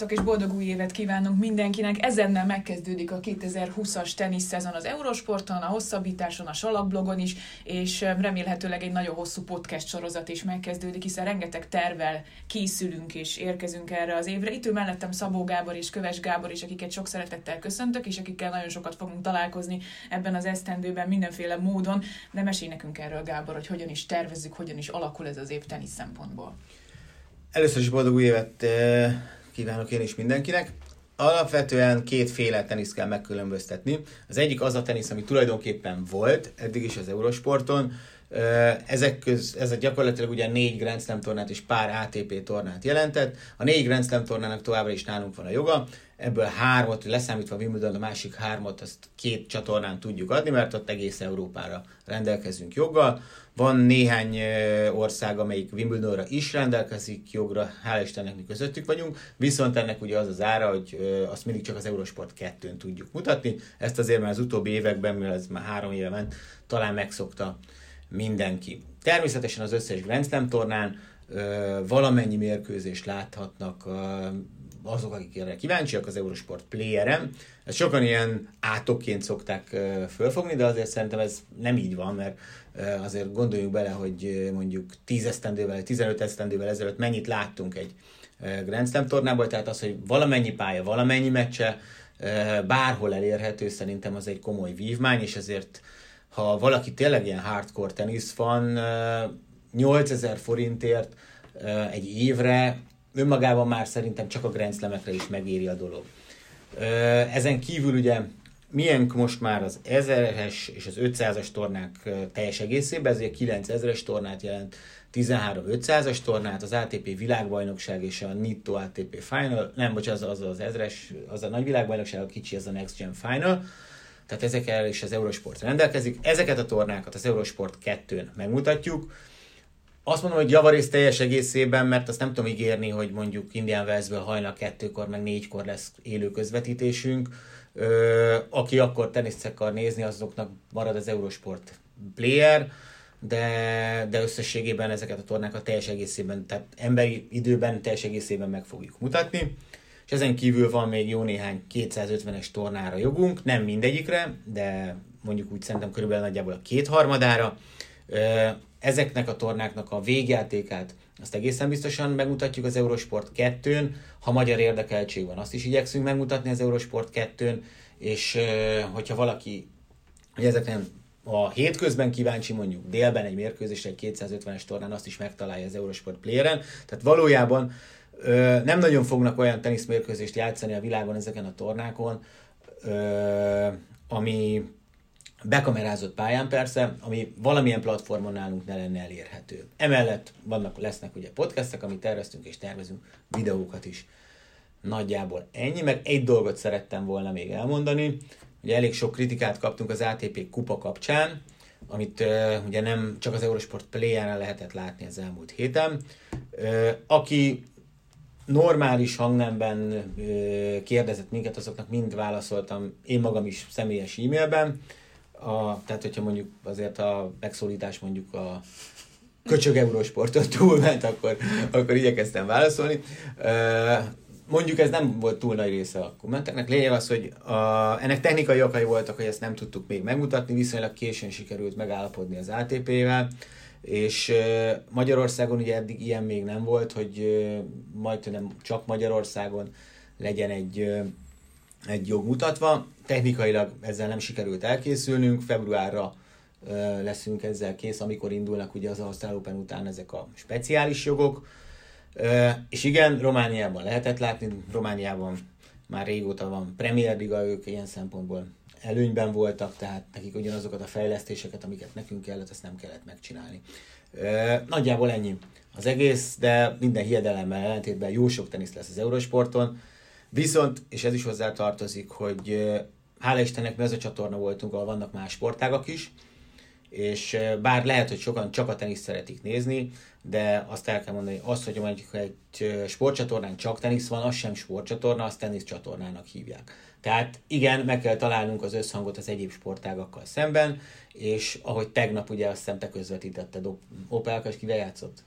Sziasztok és boldog új évet kívánunk mindenkinek! Ezennel megkezdődik a 2020-as teniszszezon az Eurosporton, a hosszabbításon, a Salakblogon is, és remélhetőleg egy nagyon hosszú podcast sorozat is megkezdődik, hiszen rengeteg tervel készülünk és érkezünk erre az évre. Itt ő mellettem Szabó Gábor és Köves Gábor is, akiket sok szeretettel köszöntök, és akikkel nagyon sokat fogunk találkozni ebben az esztendőben mindenféle módon. De mesélj nekünk erről, Gábor, hogy hogyan is tervezzük, hogyan is alakul ez az év tenisz szempontból. Először is boldog új évet kívánok én is mindenkinek. Alapvetően kétféle teniszt kell megkülönböztetni. Az egyik az a tenisz, ami tulajdonképpen volt eddig is az Eurosporton. Ezek köz, ez a gyakorlatilag ugye négy Grand Slam tornát és pár ATP tornát jelentett. A négy Grand Slam tornának továbbra is nálunk van a joga. Ebből hármat, leszámítva Wimbledon, a másik hármat, azt két csatornán tudjuk adni, mert ott egész Európára rendelkezünk joggal. Van néhány ország, amelyik Wimbledonra is rendelkezik jogra, hál' Istennek mi közöttük vagyunk, viszont ennek ugye az az ára, hogy azt mindig csak az Eurosport 2-n tudjuk mutatni. Ezt azért már az utóbbi években, mivel ez már három éve ment, talán megszokta mindenki. Természetesen az összes Grand Slam tornán valamennyi mérkőzést láthatnak azok, akik erre kíváncsiak, az Eurosport Playerem. Ezt sokan ilyen átokként szokták fölfogni, de azért szerintem ez nem így van, mert azért gondoljuk bele, hogy mondjuk 10 esztendővel, 15 esztendővel ezelőtt mennyit láttunk egy Grand Slam tornából, tehát az, hogy valamennyi pálya, valamennyi meccse, bárhol elérhető, szerintem az egy komoly vívmány, és ezért ha valaki tényleg ilyen hardcore tenisz van, 8000 forintért egy évre, önmagában már szerintem csak a Grand Slam-ekre is megéri a dolog. Ezen kívül ugye milyen most már az 1000-es és az 500-as tornák teljes egészében, ezért 9000-es tornát jelent, 13 500-as tornát, az ATP világbajnokság és a Nitto ATP Final, nem, bocsánat, az az, az ezres, az a nagy világbajnokság, a kicsi, az a Next Gen Final, tehát ezekkel is az Eurosport rendelkezik. Ezeket a tornákat az Eurosport 2-n megmutatjuk. Azt mondom, hogy javarész teljes egészében, mert azt nem tudom ígérni, hogy mondjuk Indian Wellsből hajnal kettőkor, meg négykor lesz élő közvetítésünk. Ö, aki akkor teniszt akar nézni, azoknak marad az Eurosport player, de, de összességében ezeket a tornákat teljes egészében, tehát emberi időben teljes egészében meg fogjuk mutatni. És ezen kívül van még jó néhány 250-es tornára jogunk, nem mindegyikre, de mondjuk úgy szerintem körülbelül nagyjából a kétharmadára. Ezeknek a tornáknak a végjátékát azt egészen biztosan megmutatjuk az Eurosport 2-n. Ha magyar érdekeltség van, azt is igyekszünk megmutatni az Eurosport 2-n, és hogyha valaki hogy ezeken a hétközben kíváncsi, mondjuk délben egy mérkőzésre, egy 250-es tornán, azt is megtalálja az Eurosport Player-en. Tehát valójában nem nagyon fognak olyan teniszmérkőzést játszani a világon ezeken a tornákon, ami bekamerázott pályán persze, ami valamilyen platformon nálunk ne lenne elérhető. Emellett vannak, lesznek ugye podcastek, amit terveztünk és tervezünk videókat is. Nagyjából ennyi, meg egy dolgot szerettem volna még elmondani. Ugye elég sok kritikát kaptunk az ATP kupa kapcsán, amit uh, ugye nem csak az Eurosport Play-en lehetett látni az elmúlt héten. Uh, aki normális hangnemben uh, kérdezett minket, azoknak mind válaszoltam, én magam is személyes e-mailben. A, tehát, hogyha mondjuk azért a megszólítás mondjuk a köcsög Eurosporton túlment, akkor, akkor igyekeztem válaszolni. Mondjuk ez nem volt túl nagy része a kommenteknek. Lényeg az, hogy a, ennek technikai okai voltak, hogy ezt nem tudtuk még megmutatni, viszonylag későn sikerült megállapodni az ATP-vel, és Magyarországon ugye eddig ilyen még nem volt, hogy majd nem csak Magyarországon legyen egy, egy jog mutatva. Technikailag ezzel nem sikerült elkészülnünk, februárra leszünk ezzel kész, amikor indulnak ugye az Ausztrál Open után ezek a speciális jogok, és igen, Romániában lehetett látni, Romániában már régóta van Premier Liga, ők ilyen szempontból előnyben voltak, tehát nekik ugyanazokat a fejlesztéseket, amiket nekünk kellett, ezt nem kellett megcsinálni. Nagyjából ennyi az egész, de minden hiedelemmel ellentétben jó sok tenisz lesz az Eurosporton. Viszont, és ez is hozzá tartozik, hogy hála Istennek mi az a csatorna voltunk, ahol vannak más sportágak is, és bár lehet, hogy sokan csak a tenisz szeretik nézni, de azt el kell mondani, azt, hogy mondjuk egy sportcsatornán csak tenisz van, az sem sportcsatorna, azt teniszcsatornának hívják. Tehát igen, meg kell találnunk az összhangot az egyéb sportágakkal szemben, és ahogy tegnap ugye azt hiszem te közvetítetted, Opelka, és kivel játszott?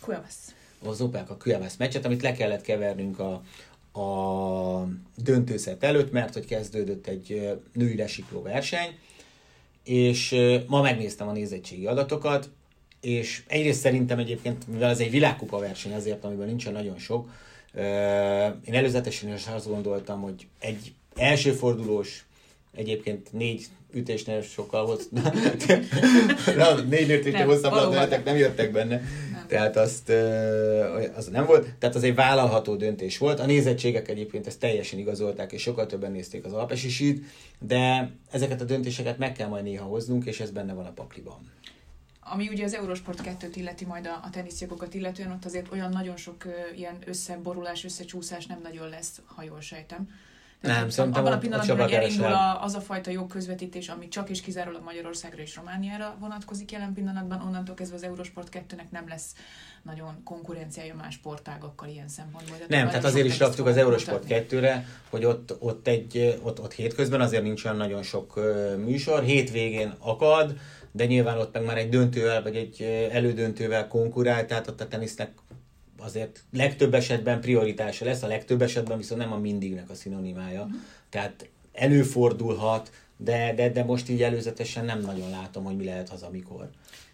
Kuevasz. Az Opelka Kuevasz meccset, amit le kellett kevernünk a a döntőszet előtt, mert hogy kezdődött egy női lesikló verseny, és ma megnéztem a nézettségi adatokat, és egyrészt szerintem egyébként, mivel ez egy világkupa verseny azért, amiben nincsen nagyon sok, én előzetesen is azt gondoltam, hogy egy elsőfordulós, egyébként négy ütésnél sokkal. Na, négy ütésnél hosszabb labdák nem jöttek benne. Tehát azt, az nem volt. Tehát az egy vállalható döntés volt. A nézettségek egyébként ezt teljesen igazolták, és sokkal többen nézték az Alpesi sít, de ezeket a döntéseket meg kell majd néha hoznunk, és ez benne van a pakliban. Ami ugye az Eurosport 2-t illeti majd a, a teniszjagokat illetően, ott azért olyan nagyon sok ilyen összeborulás, összecsúszás nem nagyon lesz, ha jól sejtem. Tehát nem, szerintem abban a pillanatban, hogy elindul a, az a fajta jogközvetítés, ami csak és kizárólag Magyarországra és Romániára vonatkozik jelen pillanatban, onnantól kezdve az Eurosport 2-nek nem lesz nagyon konkurenciája más sportágakkal ilyen szempontból. Tehát nem, tehát azért is raktuk az Eurosport 2-re, hogy ott, ott, egy, ott, ott hétközben azért nincs olyan nagyon sok műsor, hétvégén akad, de nyilván ott meg már egy döntővel, vagy egy elődöntővel konkurál, tehát ott a tenisznek azért legtöbb esetben prioritása lesz, a legtöbb esetben viszont nem a mindignek a szinonimája. Mm. Tehát előfordulhat, de, de, de most így előzetesen nem nagyon látom, hogy mi lehet az, amikor.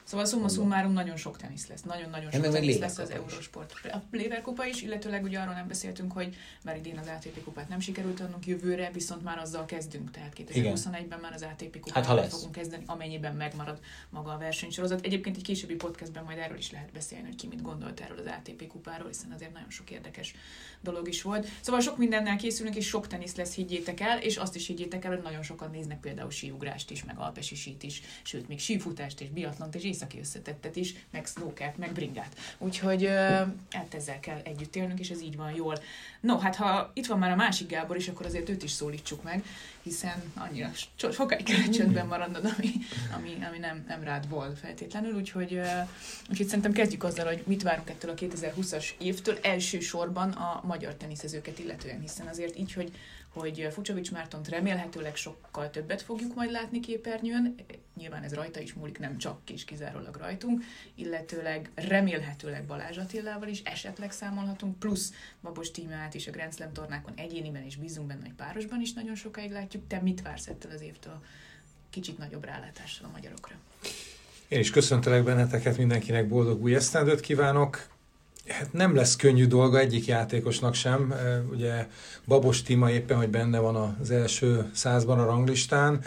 Szóval szumma summarum nagyon sok tenisz lesz, nagyon-nagyon sok tenisz lesz az Eurosport. A Léver kupa is, illetőleg ugye arról nem beszéltünk, hogy már idén az ATP kupát nem sikerült adnunk jövőre, viszont már azzal kezdünk, tehát 2021-ben már az ATP kupát hát, fogunk kezdeni, amennyiben megmarad maga a versenysorozat. Egyébként egy későbbi podcastben majd erről is lehet beszélni, hogy ki mit gondolt erről az ATP kupáról, hiszen azért nagyon sok érdekes dolog is volt. Szóval sok mindennel készülünk, és sok tenisz lesz, higgyétek el, és azt is higgyétek el, hogy nagyon sokan néznek például síugrást is, meg alpesi sít is, sőt, még sífutást és biatlont és északi összetettet is, meg snowkert, meg bringát. Úgyhogy hát ezzel kell együtt élnünk, és ez így van jól. No, hát ha itt van már a másik Gábor is, akkor azért őt is szólítsuk meg, hiszen annyira sokáig kellett csöndben maradnod, ami, ami, ami nem, nem rád volt feltétlenül, úgyhogy, úgyhogy szerintem kezdjük azzal, hogy mit várunk ettől a 2020-as évtől, elsősorban a magyar teniszezőket illetően, hiszen azért így, hogy hogy Fucsovics Mártont remélhetőleg sokkal többet fogjuk majd látni képernyőn, nyilván ez rajta is múlik, nem csak kis kizárólag rajtunk, illetőleg remélhetőleg Balázs Attilával is esetleg számolhatunk, plusz Babos Tímát is a Grand Slam tornákon egyéniben és bízunk benne, hogy párosban is nagyon sokáig látjuk. Te mit vársz ettől az évtől kicsit nagyobb rálátással a magyarokra? Én is köszöntelek benneteket, mindenkinek boldog új esztendőt kívánok hát nem lesz könnyű dolga egyik játékosnak sem. Ugye Babos Tima éppen, hogy benne van az első százban a ranglistán.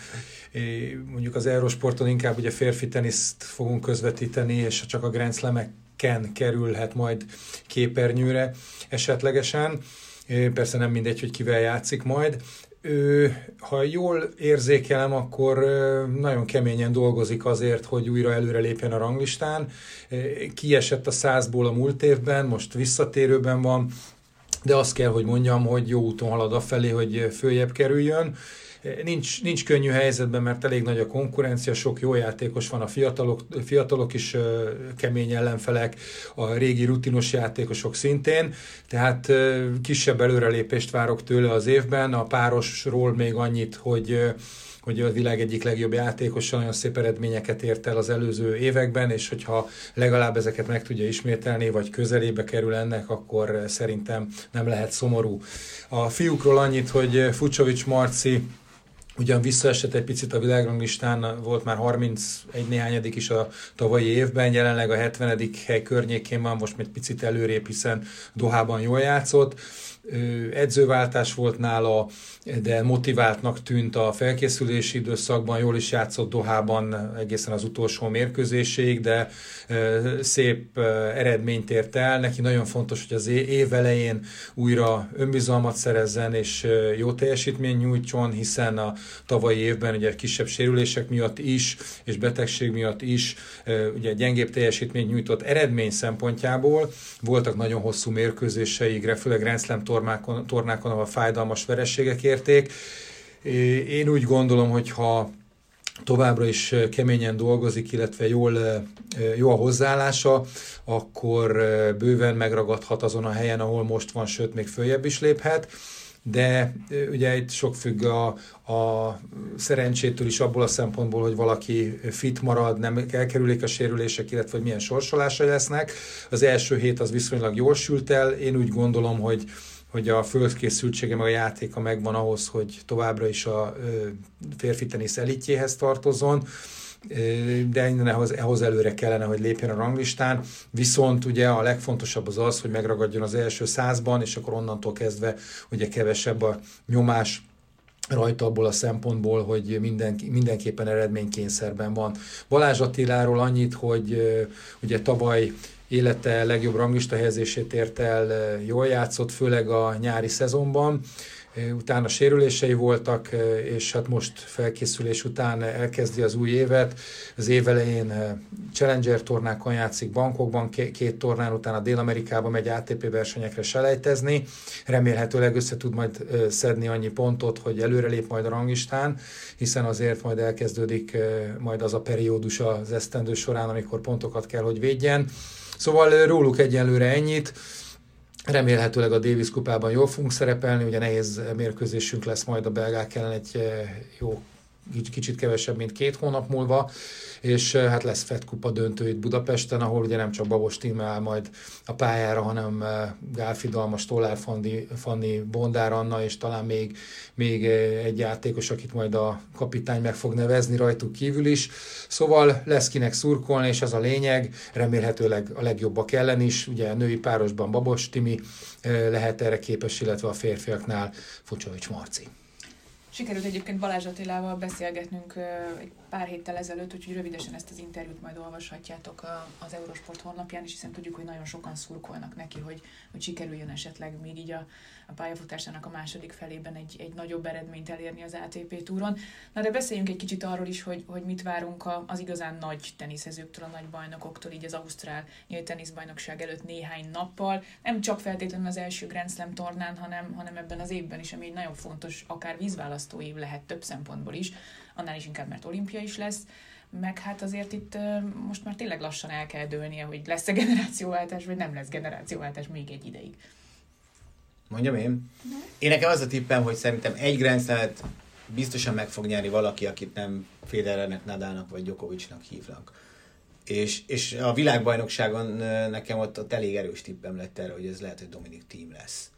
Mondjuk az Eurosporton inkább ugye férfi teniszt fogunk közvetíteni, és csak a Grand Slam-eken kerülhet majd képernyőre esetlegesen. Persze nem mindegy, hogy kivel játszik majd ő, ha jól érzékelem, akkor nagyon keményen dolgozik azért, hogy újra előrelépjen a ranglistán. Kiesett a százból a múlt évben, most visszatérőben van, de azt kell, hogy mondjam, hogy jó úton halad afelé, hogy följebb kerüljön. Nincs, nincs könnyű helyzetben, mert elég nagy a konkurencia, sok jó játékos van, a fiatalok, fiatalok is kemény ellenfelek, a régi rutinos játékosok szintén, tehát kisebb előrelépést várok tőle az évben, a párosról még annyit, hogy hogy a világ egyik legjobb játékosa nagyon szép eredményeket ért el az előző években, és hogyha legalább ezeket meg tudja ismételni, vagy közelébe kerül ennek, akkor szerintem nem lehet szomorú. A fiúkról annyit, hogy Fucsovics Marci Ugyan visszaesett egy picit a világranglistán, volt már 31 néhányadik is a tavalyi évben, jelenleg a 70. hely környékén van, most még picit előrébb, hiszen Dohában jól játszott edzőváltás volt nála, de motiváltnak tűnt a felkészülési időszakban, jól is játszott Dohában egészen az utolsó mérkőzéséig, de szép eredményt ért el. Neki nagyon fontos, hogy az év elején újra önbizalmat szerezzen és jó teljesítmény nyújtson, hiszen a tavalyi évben ugye kisebb sérülések miatt is, és betegség miatt is ugye gyengébb teljesítményt nyújtott eredmény szempontjából. Voltak nagyon hosszú mérkőzései, főleg Grand Slam tornákon, tornákon, ahol fájdalmas verességek érték. Én úgy gondolom, hogy ha továbbra is keményen dolgozik, illetve jól, jó a hozzáállása, akkor bőven megragadhat azon a helyen, ahol most van, sőt, még följebb is léphet de ugye itt sok függ a, a szerencsétől is abból a szempontból, hogy valaki fit marad, nem elkerülik a sérülések, illetve hogy milyen sorsolásai lesznek. Az első hét az viszonylag jól sült el, én úgy gondolom, hogy hogy a fölkészültsége meg a játéka megvan ahhoz, hogy továbbra is a férfi tenisz elitjéhez tartozon de innen ehhoz, ehhoz előre kellene, hogy lépjen a ranglistán. Viszont ugye a legfontosabb az az, hogy megragadjon az első százban, és akkor onnantól kezdve ugye kevesebb a nyomás, rajta abból a szempontból, hogy minden, mindenképpen eredménykényszerben van. Balázs Attiláról annyit, hogy ugye tavaly élete legjobb ranglista helyezését ért el, jól játszott, főleg a nyári szezonban, utána sérülései voltak, és hát most felkészülés után elkezdi az új évet. Az év elején Challenger tornákon játszik bankokban, két tornán utána Dél-Amerikába megy ATP versenyekre selejtezni. Remélhetőleg össze tud majd szedni annyi pontot, hogy előrelép majd a rangistán, hiszen azért majd elkezdődik majd az a periódus az esztendő során, amikor pontokat kell, hogy védjen. Szóval róluk egyelőre ennyit. Remélhetőleg a Davis kupában jól fogunk szerepelni, ugye nehéz mérkőzésünk lesz majd a belgák ellen egy jó kicsit kevesebb, mint két hónap múlva, és hát lesz Fed Kupa döntő itt Budapesten, ahol ugye nem csak Babos Tíme áll majd a pályára, hanem Gál Fidalmas, Tollár Fanni, Fanni Bondár Anna, és talán még, még egy játékos, akit majd a kapitány meg fog nevezni rajtuk kívül is. Szóval lesz kinek szurkolni, és az a lényeg, remélhetőleg a legjobbak ellen is, ugye a női párosban Babos Timi lehet erre képes, illetve a férfiaknál Fucsovics Marci. Sikerült egyébként Balázs Attilával beszélgetnünk egy pár héttel ezelőtt, úgyhogy rövidesen ezt az interjút majd olvashatjátok az Eurosport honlapján, és hiszen tudjuk, hogy nagyon sokan szurkolnak neki, hogy, hogy sikerüljön esetleg még így a, a pályafutásának a második felében egy, egy nagyobb eredményt elérni az ATP túron. Na de beszéljünk egy kicsit arról is, hogy, hogy mit várunk az igazán nagy teniszezőktől, a nagy bajnokoktól, így az Ausztrál nyílt teniszbajnokság előtt néhány nappal. Nem csak feltétlenül az első Grand Slam tornán, hanem, hanem ebben az évben is, ami egy nagyon fontos, akár vízválasztó év lehet több szempontból is, annál is inkább, mert olimpia is lesz meg hát azért itt most már tényleg lassan el kell dőlnie, hogy lesz-e generációváltás, vagy nem lesz generációváltás még egy ideig. Mondjam én? Uh-huh. Én nekem az a tippem, hogy szerintem egy Grand biztosan meg fog nyerni valaki, akit nem Federernek, Nadának vagy Djokovicnak hívnak. És, és a világbajnokságon nekem ott, ott elég erős tippem lett erre, hogy ez lehet, hogy Dominik Team lesz.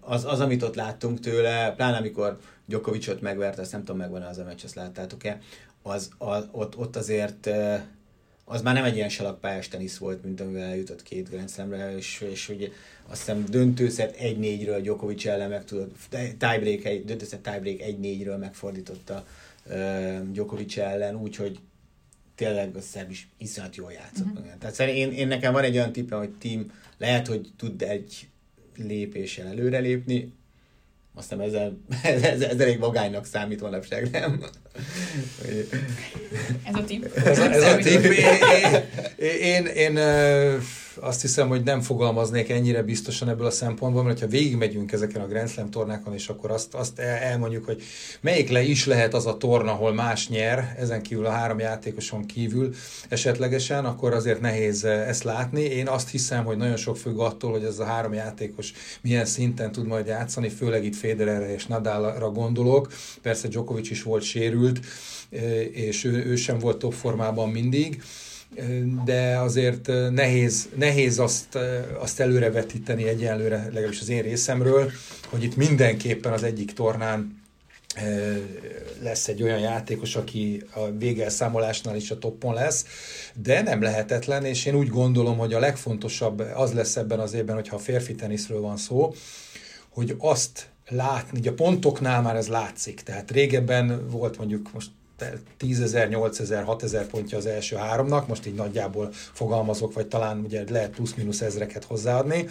Az, az, amit ott láttunk tőle, pláne amikor Djokovicot megvert, azt nem tudom, megvan az a meccs, azt láttátok-e, az, az ott, ott azért az már nem egy ilyen salakpályás tenisz volt, mint amivel eljutott két Grand Slamre, és, és ugye azt hiszem döntőszet 1-4-ről Djokovic ellen meg tudott, tiebreak, egy, döntőszet tiebreak 1-4-ről megfordította uh, Djokovic ellen, úgyhogy tényleg a szerb is iszonyat jól játszott. Uh-huh. Tehát szerintem én, én, nekem van egy olyan tippem, hogy team lehet, hogy tud egy lépéssel előrelépni, aztán ezzel, ez, ez, ez elég vagánynak számít manapság, nem? Ez a tipp. Ez, ez a tipp. Én, én, én, én azt hiszem, hogy nem fogalmaznék ennyire biztosan ebből a szempontból, mert ha végigmegyünk ezeken a Grand Slam tornákon, és akkor azt, azt elmondjuk, hogy melyik le is lehet az a torna, ahol más nyer, ezen kívül a három játékoson kívül esetlegesen, akkor azért nehéz ezt látni. Én azt hiszem, hogy nagyon sok függ attól, hogy ez a három játékos milyen szinten tud majd játszani, főleg itt Federerre és Nadalra gondolok. Persze Djokovic is volt sérült, és ő, ő sem volt top formában mindig de azért nehéz, nehéz azt, azt előrevetíteni egyenlőre, legalábbis az én részemről, hogy itt mindenképpen az egyik tornán lesz egy olyan játékos, aki a végelszámolásnál is a toppon lesz, de nem lehetetlen, és én úgy gondolom, hogy a legfontosabb az lesz ebben az évben, hogyha a férfi teniszről van szó, hogy azt látni, ugye a pontoknál már ez látszik, tehát régebben volt mondjuk most 10 ezer, 8 ezer, 6 ezer pontja az első háromnak, most így nagyjából fogalmazok, vagy talán ugye lehet plusz-minusz ezreket hozzáadni,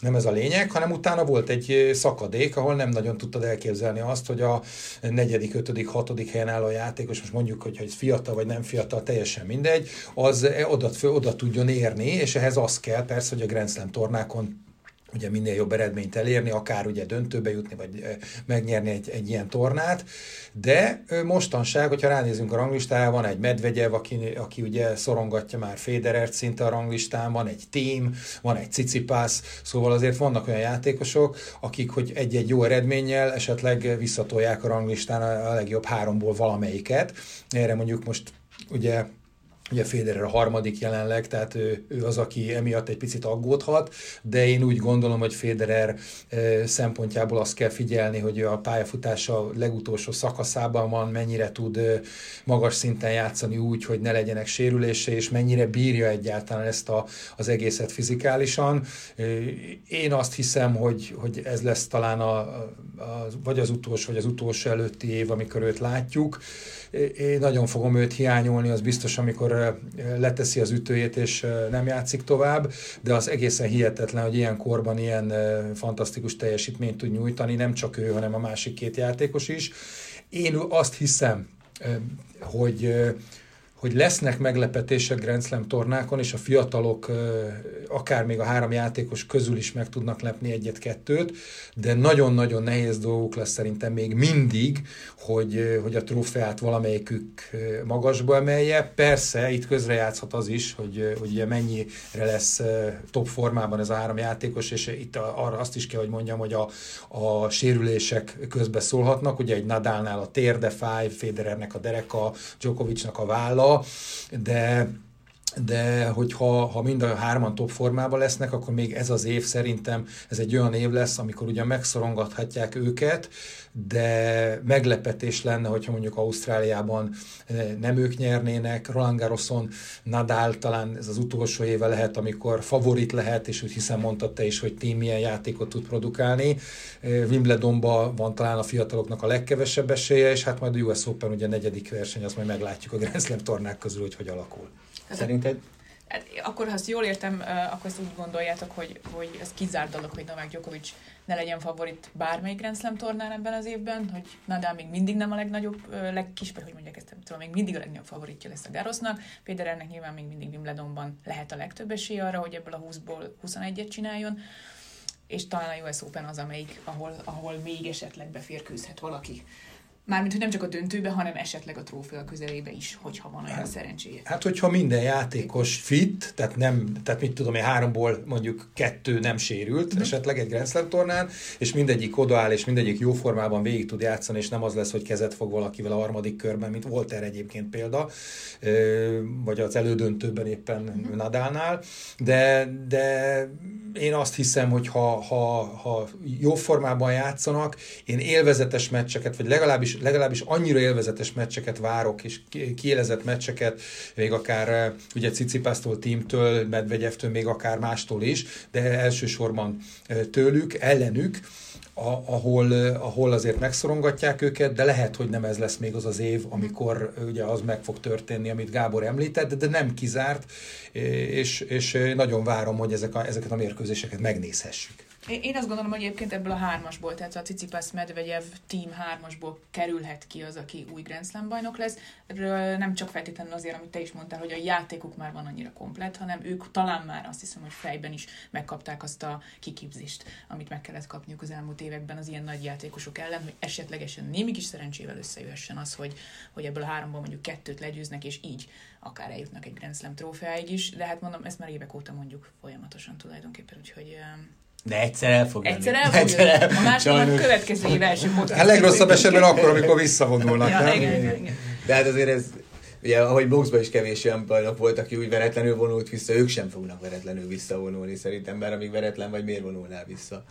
nem ez a lényeg, hanem utána volt egy szakadék, ahol nem nagyon tudtad elképzelni azt, hogy a negyedik, ötödik, hatodik helyen álló játékos, most mondjuk, hogy, hogy fiatal vagy nem fiatal, teljesen mindegy, az oda, oda tudjon érni, és ehhez az kell persze, hogy a Grand Slam tornákon ugye minél jobb eredményt elérni, akár ugye döntőbe jutni, vagy megnyerni egy, egy ilyen tornát, de mostanság, hogyha ránézünk a ranglistára, van egy Medvegyev, aki, aki ugye szorongatja már Federert szinte a ranglistán, van egy Team, van egy Cicipász, szóval azért vannak olyan játékosok, akik, hogy egy-egy jó eredménnyel esetleg visszatolják a ranglistán a legjobb háromból valamelyiket. Erre mondjuk most ugye Ugye Federer a harmadik jelenleg, tehát ő, ő az, aki emiatt egy picit aggódhat, de én úgy gondolom, hogy Federer szempontjából azt kell figyelni, hogy a pályafutása legutolsó szakaszában van, mennyire tud magas szinten játszani úgy, hogy ne legyenek sérülése, és mennyire bírja egyáltalán ezt a, az egészet fizikálisan. Én azt hiszem, hogy, hogy ez lesz talán a, a, vagy az utolsó, vagy az utolsó előtti év, amikor őt látjuk. Én nagyon fogom őt hiányolni, az biztos, amikor leteszi az ütőjét és nem játszik tovább, de az egészen hihetetlen, hogy ilyen korban ilyen fantasztikus teljesítményt tud nyújtani, nem csak ő, hanem a másik két játékos is. Én azt hiszem, hogy hogy lesznek meglepetések Grand Slam tornákon, és a fiatalok akár még a három játékos közül is meg tudnak lepni egyet-kettőt, de nagyon-nagyon nehéz dolguk lesz szerintem még mindig, hogy, hogy a trófeát valamelyikük magasba emelje. Persze, itt közrejátszhat az is, hogy, hogy ugye mennyire lesz top formában ez a három játékos, és itt arra azt is kell, hogy mondjam, hogy a, a sérülések közbe szólhatnak. Ugye egy Nadalnál a térde fáj, Federernek a dereka, Djokovicnak a válla, de de hogyha ha mind a hárman top formában lesznek, akkor még ez az év szerintem ez egy olyan év lesz, amikor ugyan megszorongathatják őket, de meglepetés lenne, hogyha mondjuk Ausztráliában eh, nem ők nyernének, Roland Garroson Nadal talán ez az utolsó éve lehet, amikor favorit lehet, és úgy hiszem mondtad te is, hogy tím milyen játékot tud produkálni. Eh, Wimbledonban van talán a fiataloknak a legkevesebb esélye, és hát majd a US Open ugye negyedik verseny, azt majd meglátjuk a Grand Slam tornák közül, hogy hogy alakul. Szerinted Hát, akkor, ha azt jól értem, akkor ezt úgy gondoljátok, hogy, hogy ez kizárt dolog, hogy Novák Djokovic ne legyen favorit bármelyik Grand Slam tornán ebben az évben, hogy Nadal még mindig nem a legnagyobb, legkis, vagy hogy mondják ezt, tudom, még mindig a legnagyobb favoritja lesz a Garosnak. Federernek nyilván még mindig Wimbledonban lehet a legtöbb esély arra, hogy ebből a 20-ból 21-et csináljon és talán a US Open az, amelyik, ahol, ahol még esetleg beférkőzhet valaki. Mármint, hogy nem csak a döntőbe, hanem esetleg a trófea közelébe is, hogyha van olyan hát, szerencséje. Hát, hogyha minden játékos fit, tehát nem, tehát mit tudom én, háromból mondjuk kettő nem sérült, mm. esetleg egy Grand Slam tornán, és mindegyik odaáll, és mindegyik jó formában végig tud játszani, és nem az lesz, hogy kezet fog valakivel a harmadik körben, mint volt erre egyébként példa, vagy az elődöntőben éppen mm. Nadálnál, de, de én azt hiszem, hogy ha, ha, ha jó formában játszanak, én élvezetes meccseket, vagy legalábbis, legalábbis annyira élvezetes meccseket várok, és kiélezett meccseket, még akár eh, ugye Cicipásztól, Teamtől, Medvegyevtől, még akár mástól is, de elsősorban eh, tőlük, ellenük, ahol, ahol azért megszorongatják őket, de lehet, hogy nem ez lesz még az az év, amikor ugye az meg fog történni, amit Gábor említett, de nem kizárt, és, és nagyon várom, hogy ezek a, ezeket a mérkőzéseket megnézhessük. Én azt gondolom, hogy egyébként ebből a hármasból, tehát a Cicipas Medvegyev Team hármasból kerülhet ki az, aki új Grand Slam bajnok lesz. Erről nem csak feltétlenül azért, amit te is mondtál, hogy a játékuk már van annyira komplet, hanem ők talán már azt hiszem, hogy fejben is megkapták azt a kiképzést, amit meg kellett kapniuk az elmúlt években az ilyen nagy játékosok ellen, hogy esetlegesen némi kis szerencsével összejöhessen az, hogy, hogy ebből a háromból mondjuk kettőt legyőznek, és így akár eljutnak egy Grand Slam trófeáig is, de hát mondom, ezt már évek óta mondjuk folyamatosan tulajdonképpen, úgyhogy de egyszer el fog Egyszer el fog egyszer el, A másik a következő év első podcast. Hát legrosszabb esetben akkor, amikor visszavonulnak. ja, igen, igen, igen. De hát azért ez, ugye ahogy boxban is kevés olyan bajnok volt, aki úgy veretlenül vonult vissza, ők sem fognak veretlenül visszavonulni szerintem, bár amíg veretlen vagy miért vonulnál vissza.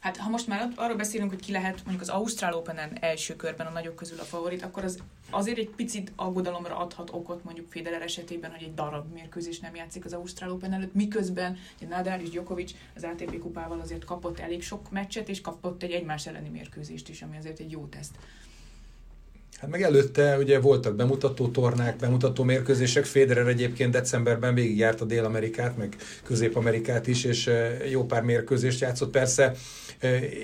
Hát ha most már arról beszélünk, hogy ki lehet mondjuk az Ausztrál Open-en első körben a nagyok közül a favorit, akkor az azért egy picit aggodalomra adhat okot mondjuk Federer esetében, hogy egy darab mérkőzés nem játszik az Ausztrál Open előtt, miközben ugye Nadal és Djokovic az ATP kupával azért kapott elég sok meccset, és kapott egy egymás elleni mérkőzést is, ami azért egy jó teszt. Hát meg előtte ugye voltak bemutató tornák, bemutató mérkőzések. Federer egyébként decemberben végigjárt a Dél-Amerikát, meg Közép-Amerikát is, és jó pár mérkőzést játszott. Persze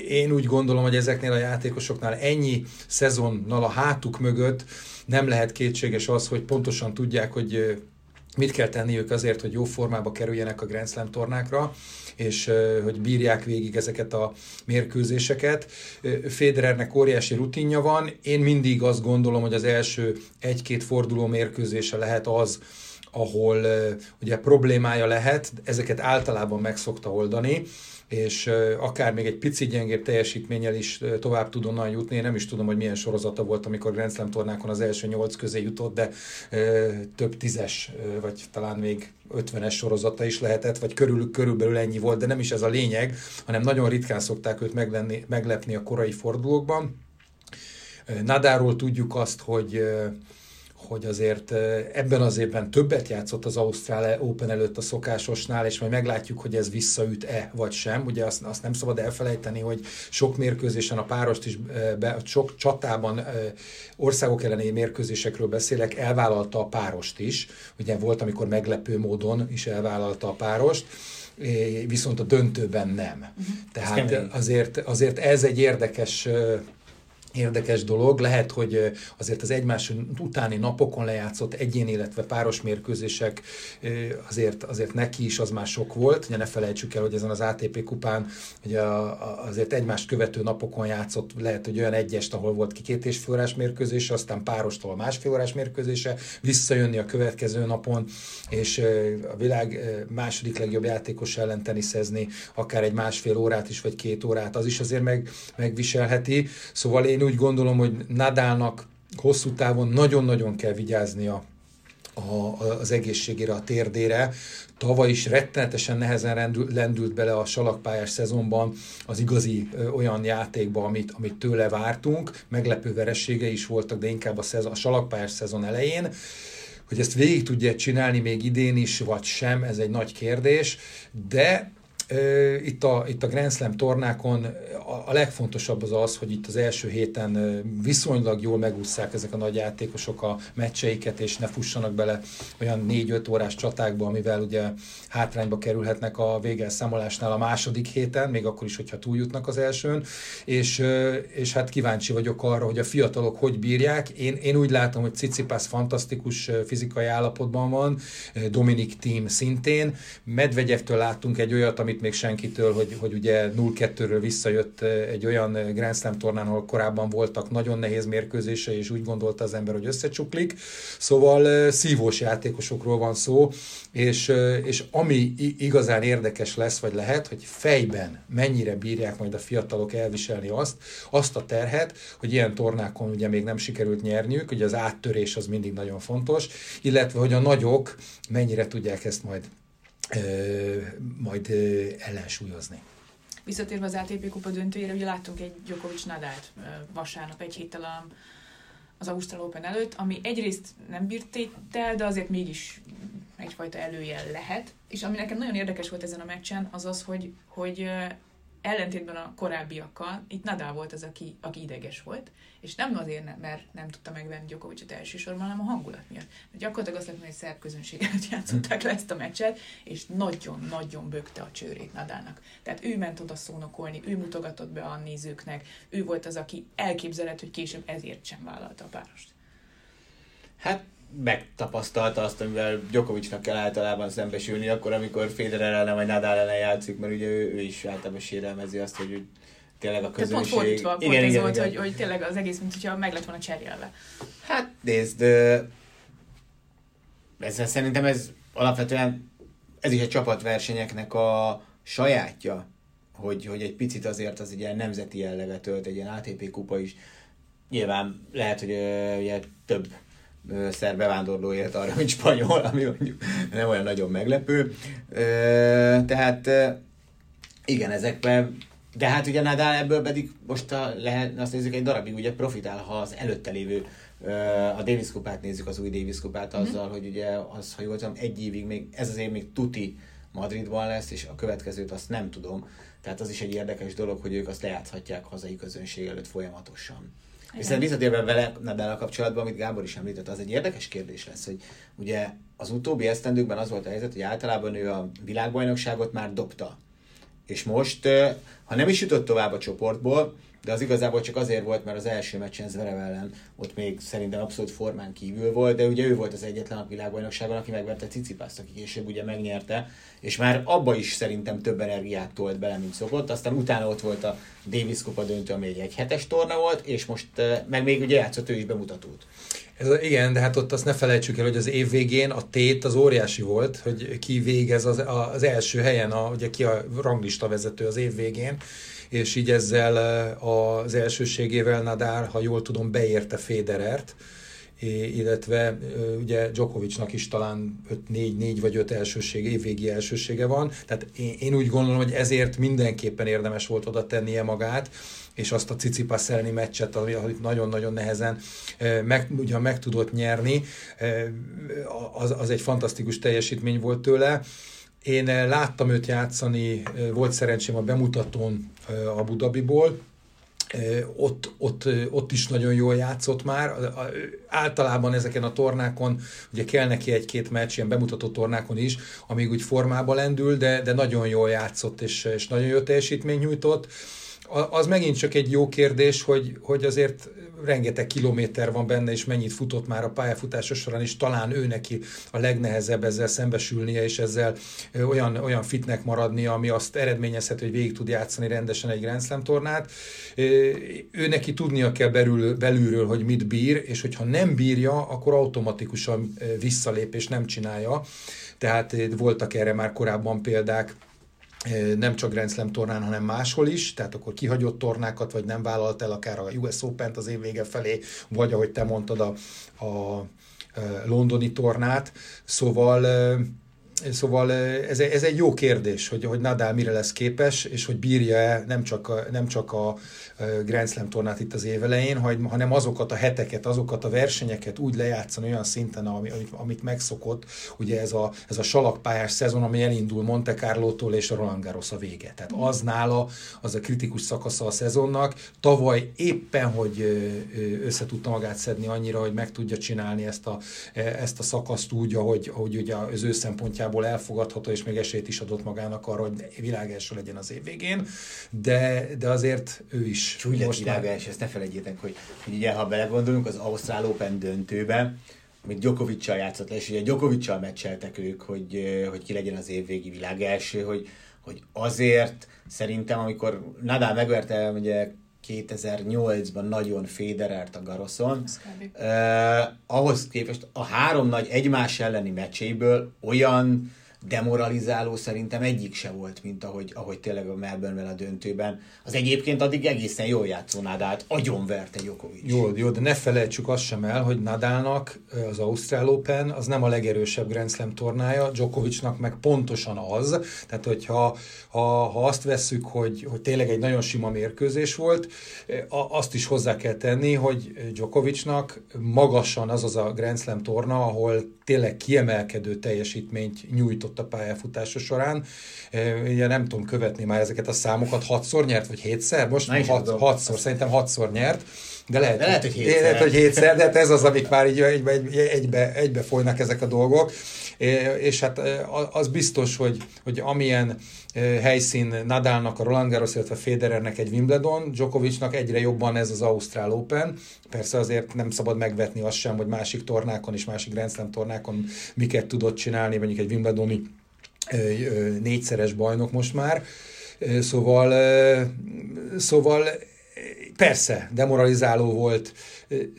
én úgy gondolom, hogy ezeknél a játékosoknál ennyi szezonnal a hátuk mögött nem lehet kétséges az, hogy pontosan tudják, hogy mit kell tenniük azért, hogy jó formába kerüljenek a Grand Slam tornákra, és hogy bírják végig ezeket a mérkőzéseket. Federernek óriási rutinja van. Én mindig azt gondolom, hogy az első egy-két forduló mérkőzése lehet az, ahol ugye problémája lehet, ezeket általában meg szokta oldani, és akár még egy pici gyengébb teljesítménnyel is tovább tud onnan jutni. Én nem is tudom, hogy milyen sorozata volt, amikor Grand Slam tornákon az első nyolc közé jutott, de több tízes, vagy talán még 50-es sorozata is lehetett, vagy körül, körülbelül ennyi volt, de nem is ez a lényeg, hanem nagyon ritkán szokták őt meglenni, meglepni a korai fordulókban. Nadáról tudjuk azt, hogy hogy azért ebben az évben többet játszott az Ausztrál Open előtt a szokásosnál, és majd meglátjuk, hogy ez visszaüt-e vagy sem. Ugye azt, azt nem szabad elfelejteni, hogy sok mérkőzésen a párost is, be, sok csatában országok elleni mérkőzésekről beszélek, elvállalta a párost is. Ugye volt, amikor meglepő módon is elvállalta a párost viszont a döntőben nem. Uh-huh. Tehát azért, azért ez egy érdekes érdekes dolog. Lehet, hogy azért az egymás utáni napokon lejátszott egyén, illetve páros mérkőzések azért, azért neki is az már sok volt. Ugye ne felejtsük el, hogy ezen az ATP kupán ugye azért egymást követő napokon játszott, lehet, hogy olyan egyest, ahol volt ki két és fél órás mérkőzése, aztán párostól másfél órás mérkőzése, visszajönni a következő napon, és a világ második legjobb játékos ellen teniszezni, akár egy másfél órát is, vagy két órát, az is azért meg, megviselheti. Szóval én úgy gondolom, hogy Nadálnak hosszú távon nagyon-nagyon kell vigyáznia a, az egészségére, a térdére. Tavaly is rettenetesen nehezen rendül, lendült bele a salakpályás szezonban az igazi ö, olyan játékba, amit, amit tőle vártunk. Meglepő veressége is voltak, de inkább a, szezon, a salakpályás szezon elején. Hogy ezt végig tudja csinálni még idén is, vagy sem, ez egy nagy kérdés, de itt a, itt a Grand Slam tornákon a, a legfontosabb az az, hogy itt az első héten viszonylag jól megúszszák ezek a nagy játékosok a meccseiket, és ne fussanak bele olyan 4-5 órás csatákba, amivel ugye hátrányba kerülhetnek a végelszámolásnál a második héten, még akkor is, hogyha túljutnak az elsőn, és, és hát kíváncsi vagyok arra, hogy a fiatalok hogy bírják. Én, én úgy látom, hogy Cicipász fantasztikus fizikai állapotban van, Dominik Team szintén, Medvegyevtől láttunk egy olyat, amit még senkitől, hogy, hogy ugye 0-2-ről visszajött egy olyan Grand Slam tornán, ahol korábban voltak nagyon nehéz mérkőzése, és úgy gondolta az ember, hogy összecsuklik. Szóval szívós játékosokról van szó, és, és ami igazán érdekes lesz, vagy lehet, hogy fejben mennyire bírják majd a fiatalok elviselni azt, azt a terhet, hogy ilyen tornákon ugye még nem sikerült nyerniük, ugye az áttörés az mindig nagyon fontos, illetve hogy a nagyok mennyire tudják ezt majd majd ellensúlyozni. Visszatérve az ATP kupa döntőjére, ugye láttunk egy Djokovic Nadált vasárnap egy héttel a, az Ausztral Open előtt, ami egyrészt nem bírt el, de azért mégis egyfajta előjel lehet. És ami nekem nagyon érdekes volt ezen a meccsen, az az, hogy, hogy ellentétben a korábbiakkal, itt Nadal volt az, aki, aki ideges volt, és nem azért, mert nem tudta megvenni Djokovicot elsősorban, hanem a hangulat miatt. Mert gyakorlatilag azt lehet, hogy szerb közönség előtt játszották le ezt a meccset, és nagyon-nagyon bökte a csőrét Nadalnak. Tehát ő ment oda szónokolni, ő mutogatott be a nézőknek, ő volt az, aki elképzelhet, hogy később ezért sem vállalta a párost. Hát megtapasztalta azt, amivel Djokovicnak kell általában szembesülni, akkor, amikor Federer ellen vagy Nadal ellen játszik, mert ugye ő, ő is általában sérelmezi azt, hogy tényleg a közönség... Tehát pont fordítva, pont igen, ez igen, volt, igen. Hogy, hogy tényleg az egész, mint hogyha meg lett volna cserélve. Hát nézd, ezzel szerintem ez alapvetően ez is a csapatversenyeknek a sajátja, hogy, hogy egy picit azért az egy ilyen nemzeti jelleget ölt, egy ilyen ATP kupa is. Nyilván lehet, hogy ugye, több szerb bevándorló élt arra, mint spanyol, ami mondjuk nem olyan nagyon meglepő. Tehát igen, ezekben de hát ugye Nadal ebből pedig most a, lehet, azt nézzük, egy darabig ugye profitál, ha az előtte lévő a Davis kupát nézzük, az új Davis kupát mm-hmm. azzal, hogy ugye az, ha jól tudom, egy évig még, ez az év még tuti Madridban lesz, és a következőt azt nem tudom. Tehát az is egy érdekes dolog, hogy ők azt lejátszhatják hazai közönség előtt folyamatosan. Viszont visszatérve vele Nadal kapcsolatban, amit Gábor is említett, az egy érdekes kérdés lesz, hogy ugye az utóbbi esztendőkben az volt a helyzet, hogy általában ő a világbajnokságot már dobta. És most, ha nem is jutott tovább a csoportból, de az igazából csak azért volt, mert az első meccsen Zverev ellen ott még szerintem abszolút formán kívül volt, de ugye ő volt az egyetlen a világbajnokságban, aki megverte Cicipászt, aki később ugye megnyerte, és már abba is szerintem több energiát tolt bele, mint szokott. Aztán utána ott volt a Davis Kupa döntő, ami egy hetes torna volt, és most meg még ugye játszott ő is bemutatót. Ez, igen, de hát ott azt ne felejtsük el, hogy az év végén a tét az óriási volt, hogy ki végez az, az első helyen, a, ugye ki a ranglista vezető az év végén, és így ezzel az elsőségével Nadal, ha jól tudom, beérte Federert, illetve ugye Djokovicnak is talán 4-4 vagy 5 elsősége, évvégi elsősége van, tehát én, én úgy gondolom, hogy ezért mindenképpen érdemes volt oda tennie magát, és azt a Cicipas elleni meccset, amit nagyon-nagyon nehezen meg, ugyan meg tudott nyerni, az, az egy fantasztikus teljesítmény volt tőle. Én láttam őt játszani, volt szerencsém a bemutatón a Budabiból, ott, ott, ott is nagyon jól játszott már. Általában ezeken a tornákon, ugye kell neki egy-két meccs, ilyen bemutató tornákon is, amíg úgy formába lendül, de, de nagyon jól játszott, és, és nagyon jó teljesítmény nyújtott az megint csak egy jó kérdés, hogy, hogy azért rengeteg kilométer van benne, és mennyit futott már a pályafutása során, és talán ő neki a legnehezebb ezzel szembesülnie, és ezzel olyan, olyan fitnek maradnia, ami azt eredményezhet, hogy végig tud játszani rendesen egy Grand Slam tornát. Ő neki tudnia kell belül, belülről, hogy mit bír, és hogyha nem bírja, akkor automatikusan visszalép, és nem csinálja. Tehát voltak erre már korábban példák, nem csak Grand Slam tornán, hanem máshol is, tehát akkor kihagyott tornákat, vagy nem vállalt el akár a US Open-t az év vége felé, vagy ahogy te mondtad a, a londoni tornát. Szóval Szóval ez, ez egy jó kérdés, hogy, hogy Nadal mire lesz képes, és hogy bírja-e nem csak, nem csak a Grand Slam tornát itt az évelején, hanem azokat a heteket, azokat a versenyeket úgy lejátszani olyan szinten, amit, amit megszokott. Ugye ez a, ez a salakpályás szezon, ami elindul Monte Carlo-tól és a Roland Garros a vége. Tehát az nála, az a kritikus szakasza a szezonnak. Tavaly éppen, hogy össze tudta magát szedni annyira, hogy meg tudja csinálni ezt a, ezt a szakaszt úgy, ahogy, ahogy ugye az ő szempontjából elfogadható, és még esélyt is adott magának arra, hogy világ első legyen az év végén. De, de azért ő is és úgy lett világás, ezt ne felejtjétek, hogy, hogy ugye, ha belegondolunk, az Ausztrál Open döntőben, amit djokovic játszott le, és ugye djokovic meccseltek ők, hogy, hogy ki legyen az évvégi világ első, hogy, hogy azért szerintem, amikor Nadal megverte ugye 2008-ban nagyon Federert a Garoszon, eh, ahhoz képest a három nagy egymás elleni meccséből olyan demoralizáló szerintem egyik se volt, mint ahogy, ahogy tényleg a melbourne a döntőben. Az egyébként addig egészen jól játszó Nadált agyonverte Jokovic. Jó, jó, de ne felejtsük azt sem el, hogy Nadálnak az Ausztrál Open az nem a legerősebb Grand Slam tornája, Djokovicnak meg pontosan az. Tehát, hogyha ha, ha azt vesszük, hogy, hogy tényleg egy nagyon sima mérkőzés volt, azt is hozzá kell tenni, hogy Djokovicnak magasan az az a Grand Slam torna, ahol tényleg kiemelkedő teljesítményt nyújtott a pályafutása során. Ugye nem tudom követni már ezeket a számokat, hatszor nyert, vagy hétszer? Most Na, hat, hatszor, szerintem hatszor nyert. De lehet, de lehet, hogy hétszer. Lehet, hogy hétszer, de hát ez az, amik már így egybe, egybe, egybe folynak ezek a dolgok. És hát az biztos, hogy, hogy amilyen helyszín Nadalnak, a Roland Garros, illetve Federernek egy Wimbledon, Djokovicnak egyre jobban ez az Ausztrál Open. Persze azért nem szabad megvetni azt sem, hogy másik tornákon és másik Grand Slam tornákon miket tudott csinálni, mondjuk egy Wimbledoni négyszeres bajnok most már. Szóval, szóval persze, demoralizáló volt,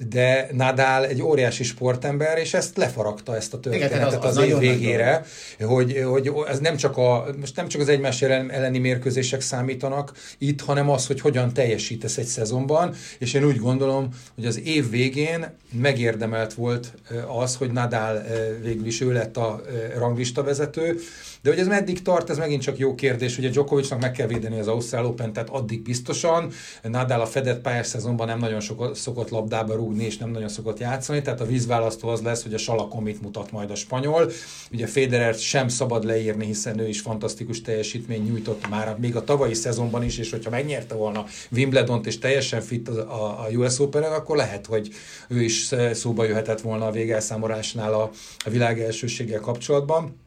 de Nadal egy óriási sportember, és ezt lefaragta ezt a történetet Igen, az, az, az év végére, hogy, hogy ez nem csak, a, most nem csak az egymás elleni mérkőzések számítanak itt, hanem az, hogy hogyan teljesítesz egy szezonban, és én úgy gondolom, hogy az év végén megérdemelt volt az, hogy Nadal végül is ő lett a ranglista vezető, de hogy ez meddig tart, ez megint csak jó kérdés. Ugye Djokovicnak meg kell védeni az Ausztrál Open, tehát addig biztosan. Nadal a fedett pályás szezonban nem nagyon sokat, szokott labdába rúgni, és nem nagyon szokott játszani, tehát a vízválasztó az lesz, hogy a salakon mit mutat majd a spanyol. Ugye Federer sem szabad leírni, hiszen ő is fantasztikus teljesítmény nyújtott már még a tavalyi szezonban is, és hogyha megnyerte volna Wimbledont és teljesen fit a, US open akkor lehet, hogy ő is szóba jöhetett volna a végelszámolásnál a, a világ elsőséggel kapcsolatban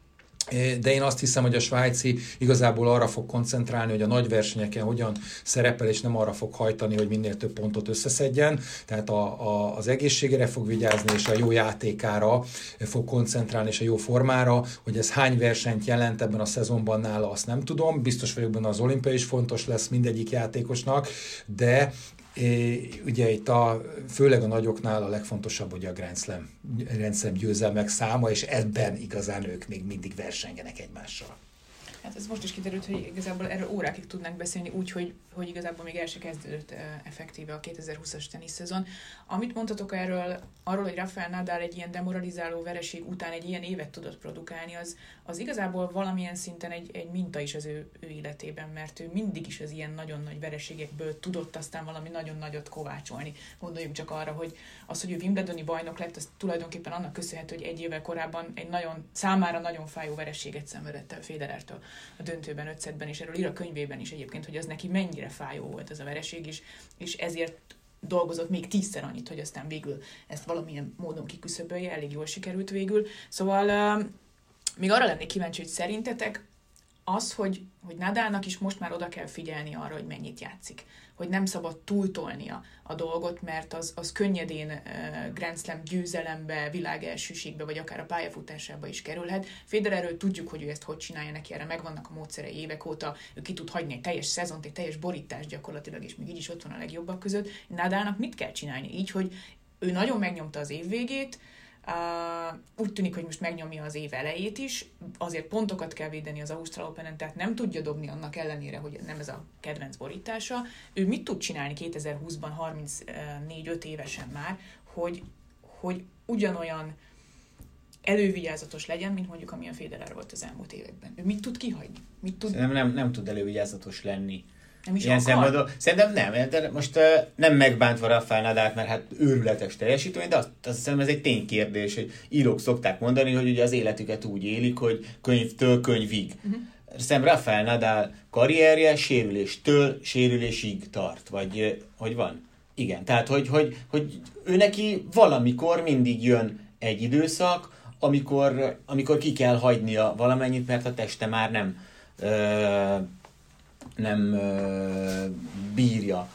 de én azt hiszem, hogy a svájci igazából arra fog koncentrálni, hogy a nagy versenyeken hogyan szerepel, és nem arra fog hajtani, hogy minél több pontot összeszedjen. Tehát a, a, az egészségére fog vigyázni, és a jó játékára fog koncentrálni, és a jó formára. Hogy ez hány versenyt jelent ebben a szezonban nála, azt nem tudom. Biztos vagyok benne, az olimpia is fontos lesz mindegyik játékosnak, de ugye itt a, főleg a nagyoknál a legfontosabb, hogy a Grand Slam, Grand Slam győzelmek száma, és ebben igazán ők még mindig versengenek egymással. Hát ez most is kiderült, hogy igazából erről órákig tudnánk beszélni, úgy, hogy, hogy igazából még el se kezdődött effektíve a 2020-as teniszszezon. Amit mondhatok erről, arról, hogy Rafael Nadal egy ilyen demoralizáló vereség után egy ilyen évet tudott produkálni, az, az igazából valamilyen szinten egy, egy minta is az ő, ő életében, mert ő mindig is az ilyen nagyon nagy vereségekből tudott aztán valami nagyon nagyot kovácsolni. Gondoljunk csak arra, hogy az, hogy ő Wimbledoni bajnok lett, az tulajdonképpen annak köszönhető, hogy egy évvel korábban egy nagyon, számára nagyon fájó vereséget szenvedett el Federertől a döntőben, ötszedben, és erről ír a könyvében is egyébként, hogy az neki mennyire fájó volt ez a vereség is, és ezért dolgozott még tízszer annyit, hogy aztán végül ezt valamilyen módon kiküszöbölje, elég jól sikerült végül. Szóval még arra lennék kíváncsi, hogy szerintetek az, hogy, hogy Nadalnak is most már oda kell figyelni arra, hogy mennyit játszik. Hogy nem szabad túltolnia a dolgot, mert az, az könnyedén uh, Grand Slam győzelembe, világelsőségbe, vagy akár a pályafutásába is kerülhet. Federerről tudjuk, hogy ő ezt hogy csinálja, neki erre megvannak a módszerei évek óta, ő ki tud hagyni egy teljes szezont, egy teljes borítást gyakorlatilag, és még így is ott van a legjobbak között. Nadalnak mit kell csinálni? Így, hogy ő nagyon megnyomta az év végét, Uh, úgy tűnik, hogy most megnyomja az év elejét is, azért pontokat kell védeni az Ausztral open tehát nem tudja dobni annak ellenére, hogy nem ez a kedvenc borítása. Ő mit tud csinálni 2020-ban, 34-5 évesen már, hogy, hogy ugyanolyan elővigyázatos legyen, mint mondjuk amilyen Federer volt az elmúlt években. Ő mit tud kihagyni? Mit tud... Nem, nem, nem tud elővigyázatos lenni. Nem is Ilyen szempontból. Szerintem nem, de most uh, nem megbántva Rafael Nadal, mert hát őrületes teljesítmény, de azt, azt hiszem ez egy ténykérdés, hogy írók szokták mondani, hogy ugye az életüket úgy élik, hogy könyvtől könyvig. Uh-huh. Szerintem Rafael Nadal karrierje sérüléstől sérülésig tart, vagy hogy van? Igen, tehát hogy, hogy, hogy ő neki valamikor mindig jön egy időszak, amikor, amikor ki kell hagynia valamennyit, mert a teste már nem uh, nem bírja.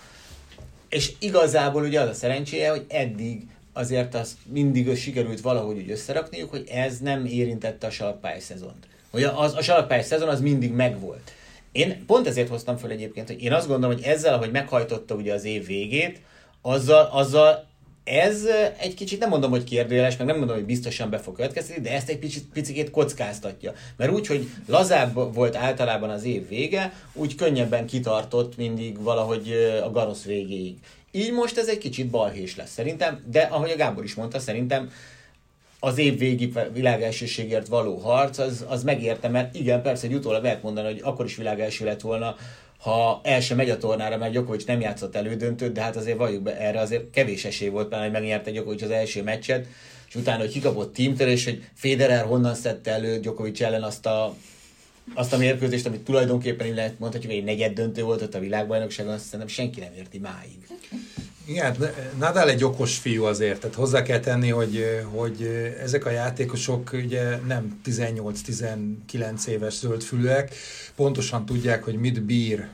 És igazából ugye az a szerencséje, hogy eddig azért az mindig sikerült valahogy úgy összerakniuk, hogy ez nem érintette a salakpály szezont. Hogy az, a salakpály szezon az mindig megvolt. Én pont ezért hoztam föl egyébként, hogy én azt gondolom, hogy ezzel, ahogy meghajtotta ugye az év végét, azzal, azzal ez egy kicsit, nem mondom, hogy kérdéles, meg nem mondom, hogy biztosan be fog következni, de ezt egy picit, picit kockáztatja. Mert úgy, hogy lazább volt általában az év vége, úgy könnyebben kitartott mindig valahogy a garosz végéig. Így most ez egy kicsit balhés lesz szerintem, de ahogy a Gábor is mondta, szerintem az év végi világelsőségért való harc, az, az megérte, mert igen, persze, egy utólag lehet mondani, hogy akkor is világelső lett volna, ha el sem megy a tornára, mert Djokovic nem játszott elődöntőt, de hát azért valljuk be, erre azért kevés esély volt, mert megnyerte Djokovic az első meccset, és utána, hogy kikapott tímtől, és hogy Federer honnan szedte elő Djokovic ellen azt a azt a mérkőzést, amit tulajdonképpen lehet mondhatjuk, hogy egy negyed döntő volt ott a világbajnokságon, azt szerintem senki nem érti máig. Igen, Nadal egy okos fiú azért, tehát hozzá kell tenni, hogy, hogy ezek a játékosok ugye nem 18-19 éves zöldfülűek, pontosan tudják, hogy mit bír,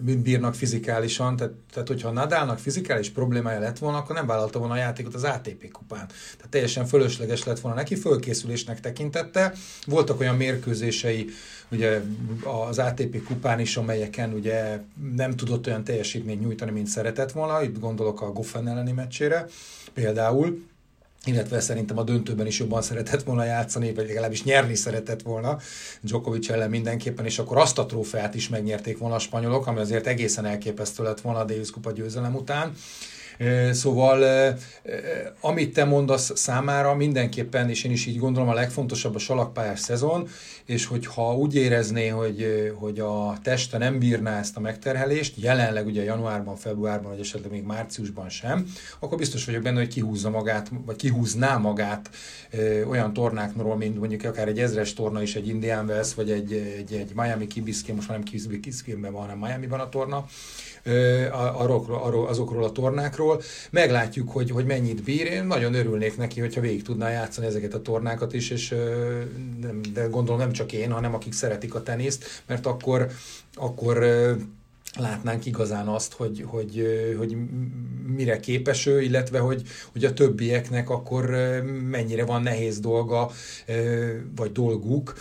mit bírnak fizikálisan, tehát, tehát hogyha Nadalnak fizikális problémája lett volna, akkor nem vállalta volna a játékot az ATP kupán. Tehát teljesen fölösleges lett volna neki, fölkészülésnek tekintette. Voltak olyan mérkőzései, ugye az ATP kupán is, amelyeken ugye nem tudott olyan teljesítményt nyújtani, mint szeretett volna, itt gondolok a Goffin elleni meccsére például, illetve szerintem a döntőben is jobban szeretett volna játszani, vagy legalábbis nyerni szeretett volna Djokovic ellen mindenképpen, és akkor azt a trófeát is megnyerték volna a spanyolok, ami azért egészen elképesztő lett volna a Davis Kupa győzelem után. Szóval, amit te mondasz számára, mindenképpen, és én is így gondolom, a legfontosabb a salakpályás szezon, és hogyha úgy érezné, hogy, hogy a teste nem bírná ezt a megterhelést, jelenleg ugye januárban, februárban, vagy esetleg még márciusban sem, akkor biztos vagyok benne, hogy kihúzza magát, vagy kihúzná magát olyan tornákról, mint mondjuk akár egy ezres torna is, egy Indian Wells, vagy egy, egy, egy Miami Biscayne, most már nem Key Biscayne-ben van, hanem Miami-ban a torna, arról, azokról a tornákról. Meglátjuk, hogy, hogy mennyit bír. Én nagyon örülnék neki, hogyha végig tudná játszani ezeket a tornákat is, és de gondolom nem csak én, hanem akik szeretik a teniszt, mert akkor, akkor látnánk igazán azt, hogy, hogy, hogy mire képes ő, illetve hogy, hogy a többieknek akkor mennyire van nehéz dolga, vagy dolguk,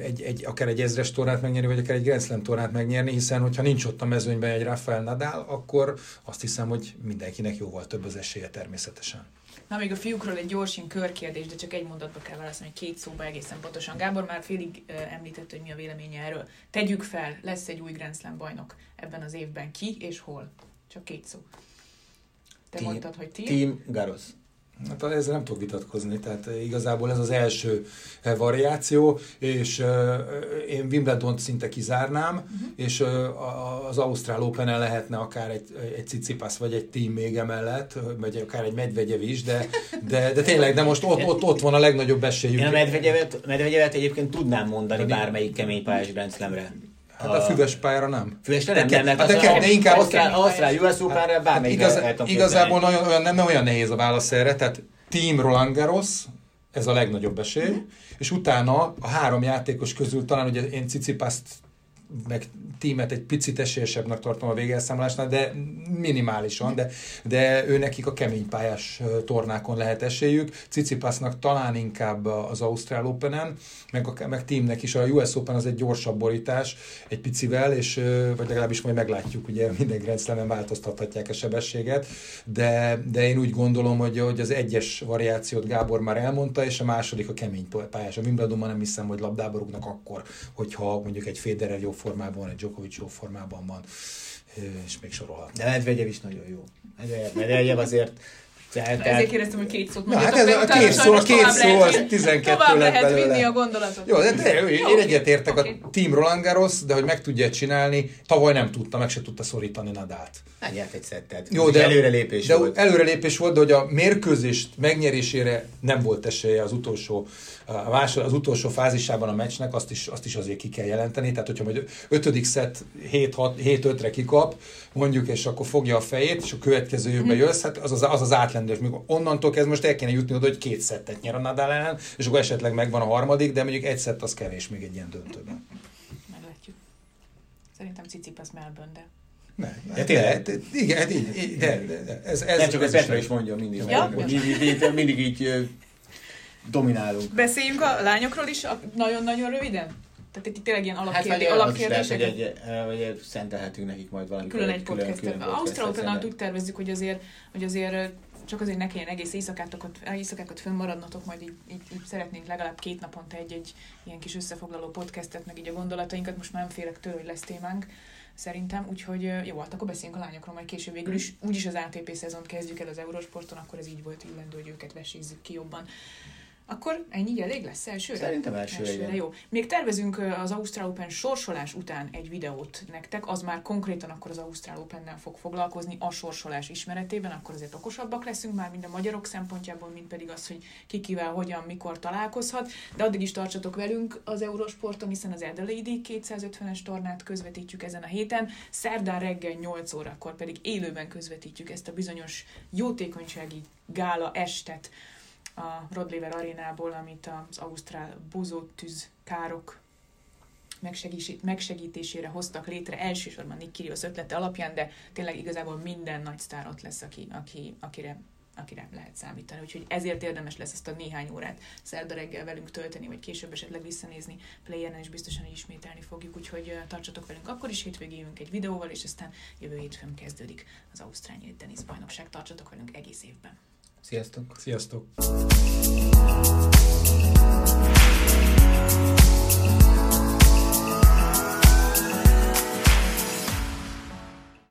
egy, egy, akár egy ezres tornát megnyerni, vagy akár egy Grand Slam tornát megnyerni, hiszen hogyha nincs ott a mezőnyben egy Rafael Nadal, akkor azt hiszem, hogy mindenkinek jóval több az esélye természetesen. Na, még a fiúkról egy gyors ilyen körkérdés, de csak egy mondatba kell válaszolni, két szóba egészen pontosan. Gábor már félig említett, hogy mi a véleménye erről. Tegyük fel, lesz egy új Grand Slam bajnok ebben az évben. Ki és hol? Csak két szó. Te Team, mondtad, hogy ti. Team Garros. Hát ezzel nem tudok vitatkozni, tehát igazából ez az első variáció, és uh, én Wimbledon szinte kizárnám, uh-huh. és az Ausztrál open lehetne akár egy, egy Cicipas, vagy egy team még emellett, vagy akár egy Medvegyev is, de, de, de tényleg, de most ott, ott, ott van a legnagyobb esélyük. Én a Medvegyevet, Medvegyevet egyébként tudnám mondani bármelyik kemény pályás Grand Slamre. Hát a füves pályára nem. Füvesre nem, nem, mert hát de, de, de inkább Ausztrál, Ausztrál US Open-re hát bármelyik igaz, Igazából nagyon, olyan, nem, nem olyan nehéz a válasz erre, tehát Team Roland Garros, ez a legnagyobb esély, mm. és utána a három játékos közül talán ugye én Cicipaszt meg tímet egy picit esélyesebbnek tartom a végelszámolásnál, de minimálisan, de, de ő nekik a kemény pályás tornákon lehet esélyük. Cicipasnak talán inkább az Ausztrál Open-en, meg, a, meg teamnek is. A US Open az egy gyorsabb borítás, egy picivel, és vagy legalábbis majd meglátjuk, ugye minden Grand Slam-en változtathatják a sebességet, de, de én úgy gondolom, hogy, hogy az egyes variációt Gábor már elmondta, és a második a kemény pályás. A Wimbledonban nem hiszem, hogy labdába rúgnak akkor, hogyha mondjuk egy Federer jó formában van, egy Djokovic jó formában van, és még sorolhat. De Medvegyev is nagyon jó. Medvegyev azért tehát, Ezért kérdeztem, hogy két szót Na, hát ez a két szó, a két szó az 12 Tovább lehet belőle. vinni a gondolatot. Jó, de, de én okay. egyetértek okay. a Team Roland Garros, de hogy meg tudja csinálni, tavaly nem tudta, meg se tudta szorítani Nadát. Megnyert egy szettet. Jó, de előrelépés de volt. Előrelépés volt, de hogy a mérkőzést megnyerésére nem volt esélye az utolsó a másod, az utolsó fázisában a meccsnek azt is, azt is azért ki kell jelenteni, tehát hogyha majd ötödik szett 7-5-re kikap, mondjuk, és akkor fogja a fejét, és a következő évben mhm. jössz, hát az az, az, az átlendő, és onnantól kezdve most el kéne jutni oda, hogy két szettet nyer a Nadal ellen, és akkor esetleg megvan a harmadik, de mondjuk egy szett az kevés még egy ilyen döntőben. Meglátjuk. Szerintem Cicipas Melbourne, de ne, de, de, de, igen, így, de, de, de, ez, ez, nem csak ez Petra is mondja mindig, ja? mindig, mindig, mindig így dominálunk. Beszéljünk a lányokról is nagyon-nagyon röviden? Tehát itt tényleg ilyen alapkérdés, hát, alapkérdések. Lehet, hogy egy, egy, szentelhetünk nekik majd valami. Külön egy podcastet. Ausztrál úgy tervezzük, hogy azért, hogy azért csak azért ne kelljen egész éjszakátokat, éjszakákat fönnmaradnotok, majd így, így, így, szeretnénk legalább két naponta egy-egy ilyen kis összefoglaló podcastet, meg így a gondolatainkat, most már nem félek tőle, hogy lesz témánk szerintem, úgyhogy jó, hát akkor beszéljünk a lányokról majd később végül is. Úgyis az ATP szezont kezdjük el az Eurosporton, akkor ez így volt illendő, hogy őket vesézzük ki jobban. Akkor ennyi elég lesz elsőre? Szerintem elsőre, elsőre Jó. Még tervezünk az Ausztrál Open sorsolás után egy videót nektek, az már konkrétan akkor az Ausztrál Open-nel fog foglalkozni a sorsolás ismeretében, akkor azért okosabbak leszünk már, mind a magyarok szempontjából, mint pedig az, hogy ki kivel, hogyan, mikor találkozhat, de addig is tartsatok velünk az Eurosporton, hiszen az Adelaide 250-es tornát közvetítjük ezen a héten, szerdán reggel 8 órakor pedig élőben közvetítjük ezt a bizonyos jótékonysági gála estet, a Rod Laver arénából, amit az Ausztrál bozótűz károk megsegítésére hoztak létre, elsősorban Nick Kyrgios ötlete alapján, de tényleg igazából minden nagy sztár ott lesz, aki, aki, akire akire lehet számítani. Úgyhogy ezért érdemes lesz ezt a néhány órát szerda reggel velünk tölteni, vagy később esetleg visszanézni playen és biztosan hogy ismételni fogjuk, úgyhogy tartsatok velünk akkor is, hétvégén jövünk egy videóval, és aztán jövő hétfőn kezdődik az Ausztrál teniszbajnokság. Tartsatok velünk egész évben. Sziasztok! Sziasztok!